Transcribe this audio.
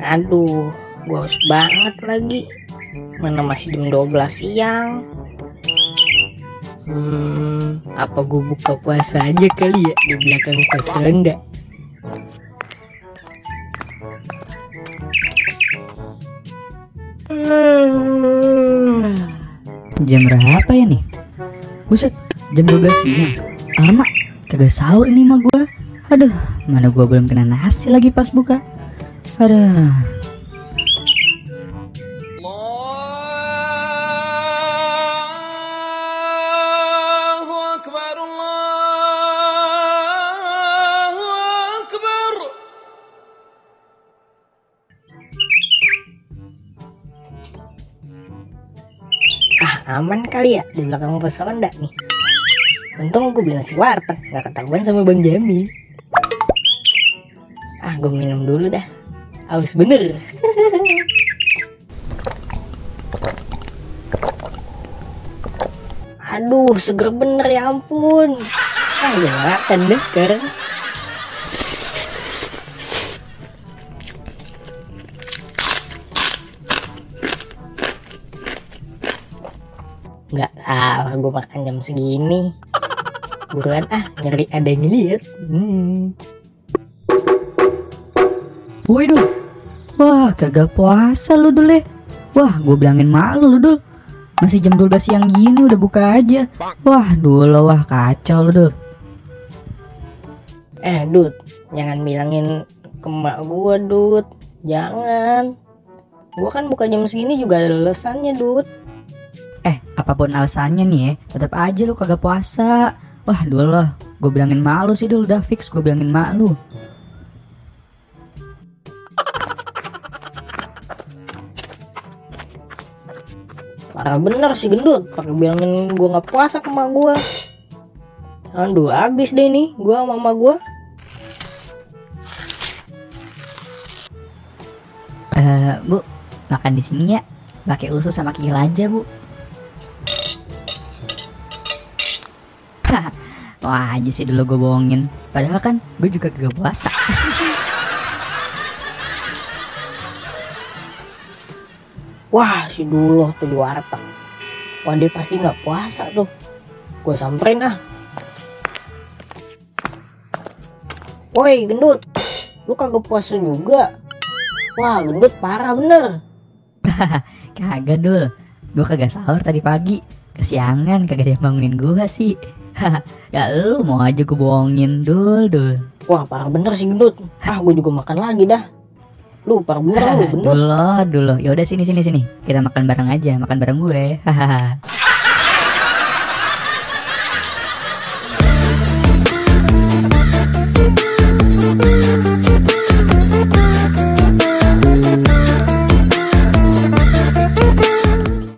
Aduh, gue haus banget lagi. Mana masih jam 12 siang. Hmm, apa gue buka puasa aja kali ya di belakang pos ronda? Jam berapa ya nih? Buset, jam 12 siang. Lama, kagak sahur ini mah gua. Aduh, mana gua belum kena nasi lagi pas buka. Aduh. Ah, aman kali ya di belakang pos ronda nih. Untung gue beli nasi warteg, gak ketahuan sama Bang Jami. Ah, gue minum dulu dah. Haus bener. Aduh, seger bener ya ampun. Ah, gue makan deh sekarang. Nggak salah gue makan jam segini. Buruan ah, ngeri ada yang lihat. Hmm. Woi dul. Wah, kagak puasa lu dul ya. Wah, gua bilangin malu lu dul. Masih jam 12 siang gini udah buka aja. Wah, dul wah kacau lu dul. Eh, Dut, jangan bilangin ke mbak gue, Dut. Jangan. Gue kan buka jam segini juga ada alasannya, Dut. Eh, apa pun alasannya nih ya, tetap aja lu kagak puasa. Wah, dul loh. Gue bilangin malu sih dul, udah fix gue bilangin malu. Parah bener sih gendut. Pakai bilangin gue nggak puasa ke emak gue. Aduh, habis deh nih gue sama emak gue. Eh, Bu, makan di sini ya. Pakai usus sama kikil aja, Bu. Wah, aja sih dulu gue bohongin. Padahal kan gue juga kagak puasa. Wah, si dulu tuh di warteg. Wah, dia pasti nggak puasa tuh. Gue samperin ah. Woi, gendut. Lu kagak puasa juga. Wah, gendut parah bener. Kagak dul. Gue kagak sahur tadi pagi. Kesiangan kagak ada yang bangunin gue sih. ya lu mau aja gue bohongin dul dul. Wah, parah bener sih gendut. Ah, gue juga makan lagi dah. Lu parah bener lu, gendut. dulu dulu. Yaudah sini sini sini. Kita makan bareng aja, makan bareng gue. Hahaha.